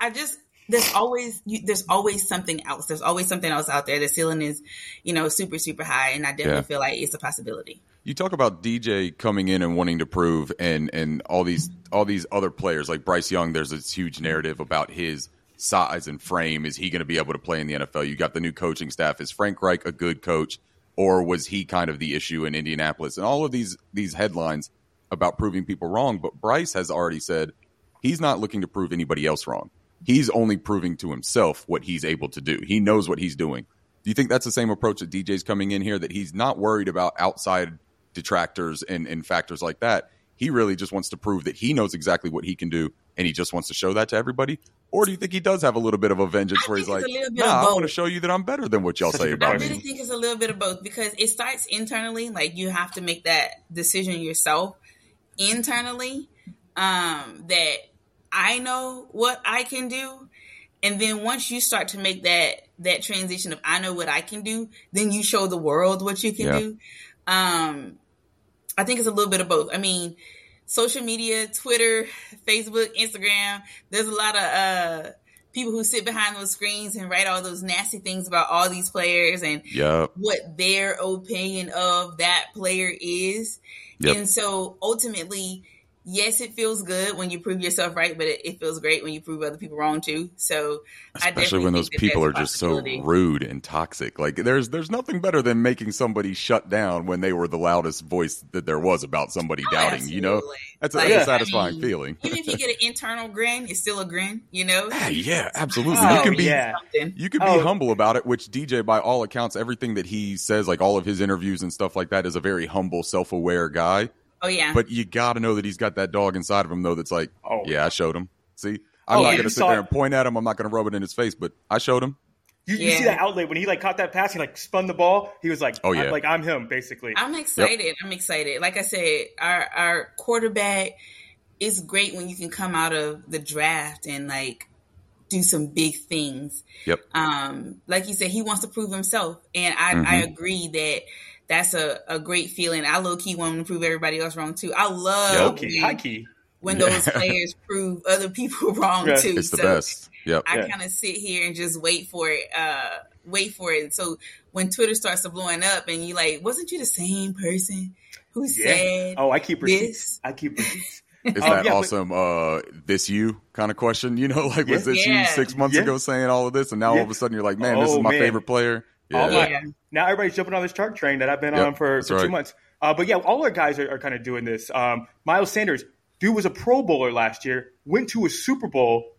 I just there's always you, there's always something else. There's always something else out there. The ceiling is, you know, super super high, and I definitely Yeah. feel like it's a possibility. You talk about DJ coming in and wanting to prove, and and all these all these other players like Bryce Young. There's this huge narrative about his size and frame. Is he going to be able to play in the NFL? You got the new coaching staff. Is Frank Reich a good coach, or was he kind of the issue in Indianapolis? And all of these these headlines about proving people wrong. But Bryce has already said he's not looking to prove anybody else wrong. He's only proving to himself what he's able to do. He knows what he's doing. Do you think that's the same approach that DJ's coming in here? That he's not worried about outside detractors and, and factors like that. He really just wants to prove that he knows exactly what he can do, and he just wants to show that to everybody. Or do you think he does have a little bit of a vengeance I where he's like, a little bit "Nah, of I want to show you that I'm better than what y'all say a [laughs] good about I question. me." really think it's a little bit of both because it starts internally. Like you have to make that decision yourself internally. Um, that I know what I can do, and then once you start to make that that transition of I know what I can do, then you show the world what you can Yeah. do. Um, I think it's a little bit of both. I mean, social media, Twitter, Facebook, Instagram. There's a lot of uh, people who sit behind those screens and write all those nasty things about all these players and Yep. what their opinion of that player is. Yep. And so ultimately, yes, it feels good when you prove yourself right, but it, it feels great when you prove other people wrong too. So Especially definitely when those that people are just so rude and toxic. Like there's there's nothing better than making somebody shut down when they were the loudest voice that there was about somebody Oh, doubting. You know, absolutely. that's a, Like, that's a satisfying I mean, feeling. Even if you get an internal grin, it's still a grin, you know? [laughs] Yeah, yeah, absolutely. Oh, you can be yeah. You can be Oh. humble about it, which DJ, by all accounts, everything that he says, like all of his interviews and stuff like that, is a very humble, self-aware guy. Oh yeah. But you got to know that he's got that dog inside of him, though. That's like, Oh. yeah, I showed him. See, I'm Oh, not yeah, going to sit saw there and point at him. I'm not going to rub it in his face, but I showed him. You, you see that outlet when he like caught that pass, he like spun the ball. He was like, Oh, yeah. like I'm him, basically. I'm excited. I'm excited. Like I said, our our quarterback is great when you can come out of the draft and like do some big things. Yep. Um, like you said, he wants to prove himself, and I, I Mhm. agree that that's a, a great feeling. I low key want him to prove everybody else wrong too. I love Yep. Low key, when, key. when Yeah. those players [laughs] prove other people [laughs] wrong Yeah. too. It's the So best. Yep. I Yeah. kind of sit here and just wait for it. Uh, wait for it. So when Twitter starts to blowing up, and you like, wasn't you the same person who Yeah. said Oh, I keep receipts. this? I keep receipts. [laughs] Is Oh, that yeah, but- awesome? uh, this you kind of question? You know, like was Yeah. this Yeah. you six months Yeah. ago saying all of this, and now Yeah. all of a sudden you're like, man, this Oh, is my man. favorite player. Yeah. All my- now everybody's jumping on this Chark train that I've been Yep, on for, for two months. Uh, but yeah, all our guys are, are kind of doing this. Um, Miles Sanders, dude was a Pro Bowler last year, went to a Super Bowl.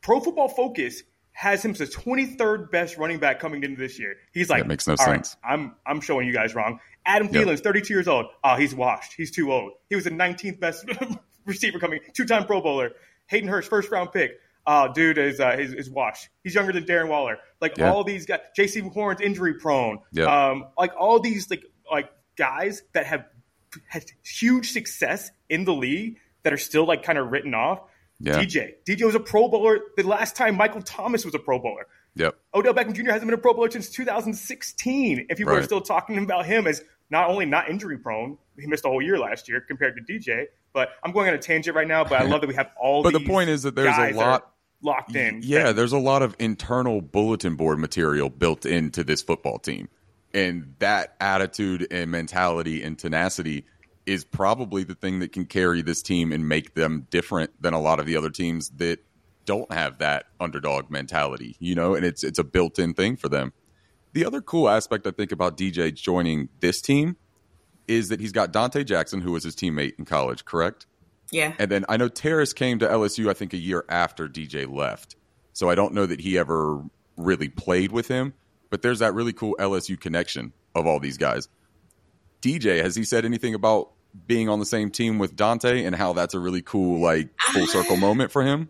Pro Football Focus has him as the 23rd best running back coming into this year. He's like, That makes no "All right, sense." I'm I'm showing you guys wrong. Adam Yep. Thielen's 32 years old. Oh, he's washed. He's too old. He was the 19th best [laughs] receiver coming, two-time Pro Bowler. Hayden Hurst, first round pick. Oh, dude is uh, is, is washed. He's younger than Darren Waller. Like Yeah. all these guys, Jaycee Horn's injury prone. Yep. Um, like all these like like guys that have had huge success in the league that are still like kind of written off. Yeah. DJ, DJ was a Pro Bowler the last time Michael Thomas was a Pro Bowler. Yep. Odell Beckham Jr. hasn't been a Pro Bowler since 2016. If people are still talking about him as not only not injury prone, he missed a whole year last year compared to DJ. But I'm going on a tangent right now. But I [laughs] love that we have all. But the point is that there's a guys that lot- locked in. Yeah, there's a lot of internal bulletin board material built into this football team. And that attitude and mentality and tenacity is probably the thing that can carry this team and make them different than a lot of the other teams that don't have that underdog mentality, you know, and it's it's a built-in thing for them. The other cool aspect I think about DJ joining this team is that he's got Donte Jackson, who was his teammate in college, correct? Yeah. And then I know Terrace came to LSU, I think, a year after DJ left. So I don't know that he ever really played with him, but there's that really cool LSU connection of all these guys. DJ, has he said anything about being on the same team with Donte and how that's a really cool, like, full circle moment for him?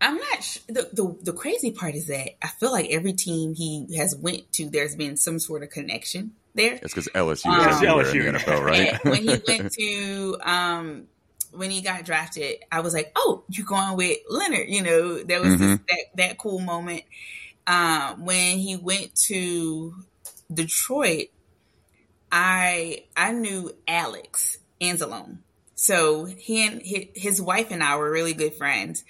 I'm not sh- the, the the crazy part is that I feel like every team he has went to, there's been some sort of connection there. It's because LSU Um, is everywhere LSU. in the NFL, right? [laughs] When he went [laughs] to um when he got drafted, I was like, "Oh, you're going with Leonard?" You know, there was this, Mhm. that that cool moment. Um, when he went to Detroit, I I knew Alex Anzalone, so he and his, his wife and I were really good friends,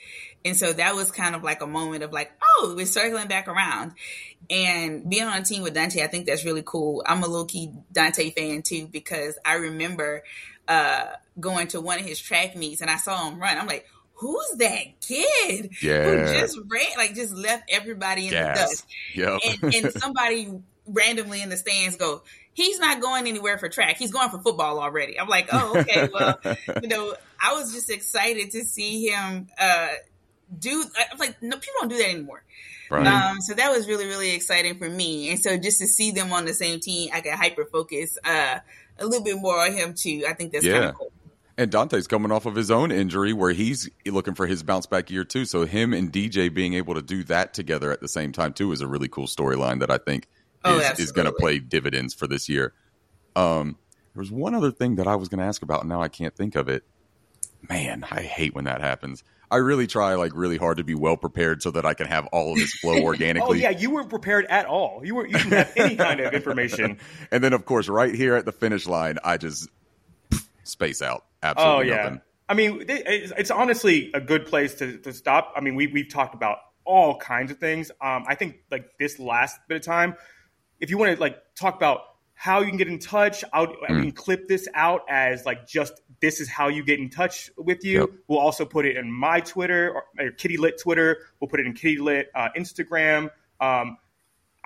and so that was kind of like a moment of like, "Oh, we're circling back around." And being on a team with Donte, I think that's really cool. I'm a low key Donte fan too because I remember uh, going to one of his track meets and I saw him run. I'm like, who's that kid who just ran, like just left everybody in the dust? Yep. And, and [laughs] somebody randomly in the stands go, he's not going anywhere for track. He's going for football already. I'm like, oh, okay. Well, [laughs] you know, I was just excited to see him uh, do. I'm like, no, people don't do that anymore. Right. Um, so that was really, really exciting for me. And so just to see them on the same team, I can hyper focus uh, a little bit more on him too. I think that's Yeah. kind of cool. And Donte's coming off of his own injury where he's looking for his bounce back year too. So him and DJ being able to do that together at the same time too is a really cool storyline that I think Oh, is, is going to play dividends for this year. Um, there was one other thing that I was going to ask about, and now I can't think of it. Man, I hate when that happens. I really try like really hard to be well prepared so that I can have all of this flow organically. [laughs] Oh organically. yeah, you weren't prepared at all. You were you didn't have any kind of information. [laughs] and then of course, right here at the finish line, I just space out. Oh yeah. nothing. I mean, it's, it's honestly a good place to, to stop. I mean, we we've talked about all kinds of things. Um, I think like this last bit of time, if you want to like talk about how you can get in touch, I'll, I Mm. can clip this out as like just this is how you get in touch with you. Yep. We'll also put it in my Twitter or, or Kitty Lit Twitter. We'll put it in Kitty Lit uh, Instagram. Um,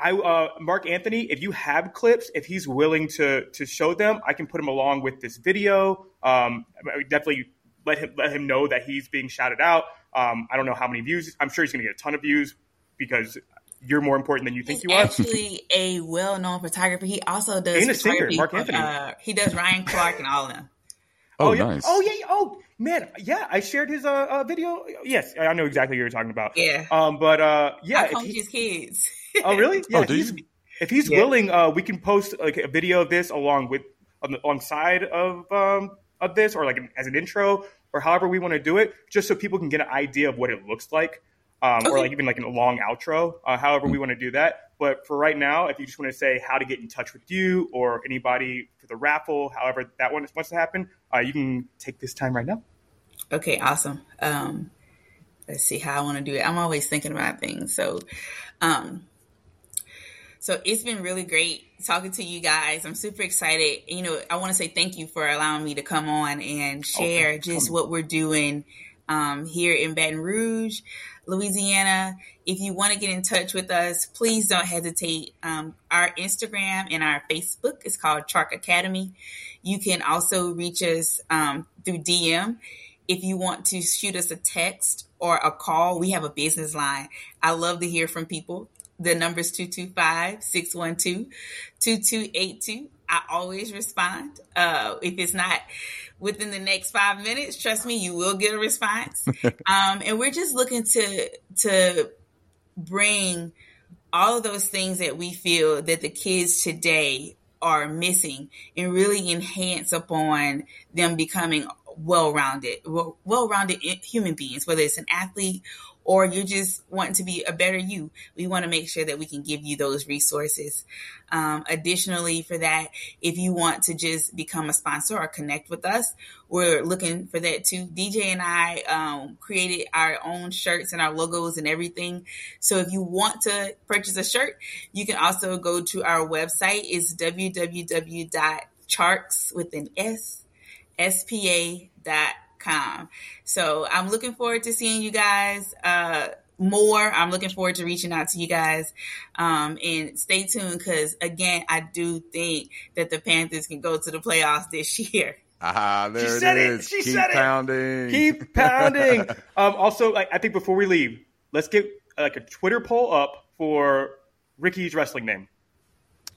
I uh, Mark Anthony, if you have clips, if he's willing to to show them, I can put him along with this video. Um, I would definitely let him let him know that he's being shouted out. Um, I don't know how many views. I'm sure he's going to get a ton of views because you're more important than you think He's you are. actually a well-known photographer. He also does And a singer, Mark Anthony. Uh, he does Ryan Clark and all of them. Oh, yeah. nice. Oh yeah. yeah. Oh man. Yeah. I shared his uh, uh, video. Yes, I know exactly what you're talking about. Yeah. Um. But uh. Yeah. I if he- his kids. [laughs] oh really? [laughs] Yeah. Oh, do he's- you? If he's Yeah. willing, uh, we can post like a video of this along with on the, alongside of um, of this, or like an, as an intro, or however we want to do it, just so people can get an idea of what it looks like, um, or like even like a long outro. Uh, however we want to do that. But for right now, if you just want to say how to get in touch with you or anybody for the raffle, however that one wants to happen, uh, you can take this time right now. Okay, awesome. Um, let's see how I want to do it. I'm always thinking about things. So, um, so it's been really great talking to you guys. I'm super excited. You know, I want to say thank you for allowing me to come on and share for just what we're doing um, here in Baton Rouge, Louisiana. If you want to get in touch with us, please don't hesitate. Um, our Instagram and our Facebook is called Chark Academy. You can also reach us um, through DM. If you want to shoot us a text or a call, we have a business line. I love to hear from people. The number is 225 612 2282. I always respond. Uh, if it's not within the next five minutes, trust me, you will get a response. [laughs] um, and we're just looking to to bring all of those things that we feel that the kids today are missing and really enhance upon them becoming well-rounded well- well-rounded human beings whether it's an athlete or you're just wanting to be a better you we want to make sure that we can give you those resources. Um, additionally for that if you want to just become a sponsor or connect with us we're looking for that too. Dj and i um, created our own shirts and our logos and everything. So if you want to purchase a shirt you can also go to our website. It's www.charks with an s spa.com. So I'm looking forward to seeing you guys uh, more. I'm looking forward to reaching out to you guys. Um, and stay tuned because, again, I do think that the Panthers can go to the playoffs this [laughs] year. Ah, there said it it. is. She Keep said it. pounding. Keep [laughs] pounding. um, also, like, I think before we leave, let's get like a Twitter poll up for Ricky's wrestling name.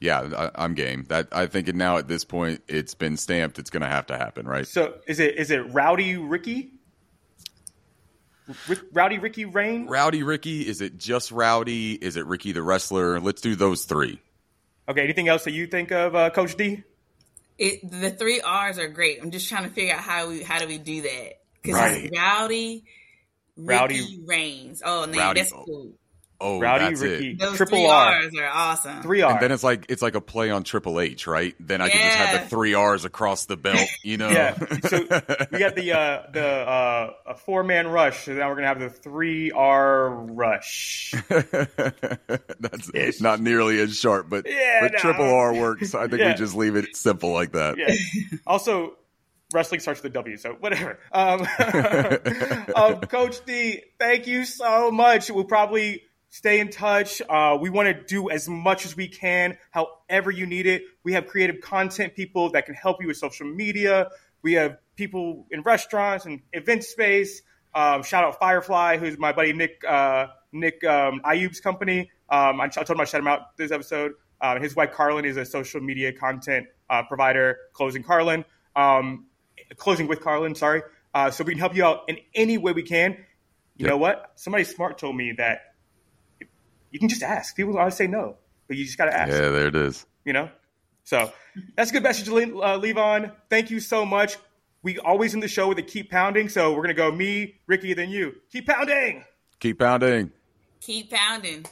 Yeah, I, I'm game. That I think now at this point it's been stamped. It's going to have to happen, right? So is it is it Rowdy Ricky? Rick, Rowdy Ricky Rain? Rowdy Ricky? Is it just Rowdy? Is it Ricky the wrestler? Let's do those three. Okay. Anything else that you think of, uh, Coach D? It, the three R's are great. I'm just trying to figure out how we how do we do that because Right. it's Rowdy, Rowdy- Ricky Reigns. Oh, man, Rowdy- that's cool. Oh, Rowdy that's Ricky. it. Those Triple three R. R's are awesome. Three R's. And then it's like it's like a play on Triple H, right? Then I can just have the three R's across the belt, you know? Yeah. So [laughs] we got the uh, the uh, a four man rush. So now we're gonna have the three R rush. [laughs] That's Ish. not nearly as sharp, but, Yeah, but no. triple R works. I think Yeah. we just leave it simple like that. Yeah. Also, wrestling starts with a W, so whatever. Um, [laughs] um, Coach D, thank you so much. We'll probably stay in touch. Uh, we want to do as much as we can, however you need it. We have creative content people that can help you with social media. We have people in restaurants and event space. Um, shout out Firefly, who's my buddy Nick uh, Nick um, Ayub's company. Um, I, I told him I shout him out this episode. Uh, his wife Carlin is a social media content uh, provider, Closing Carlin, um, closing with Carlin. Sorry. Uh, so we can help you out in any way we can. You yep. know what? Somebody smart told me that you can just ask. People always say no, but you just got to ask. Yeah, there it is. You know. So that's a good message to leave, uh, leave on. Thank you so much. We always in the show with a keep pounding. So we're gonna go me, Ricky, then you. Keep pounding. Keep pounding. Keep pounding.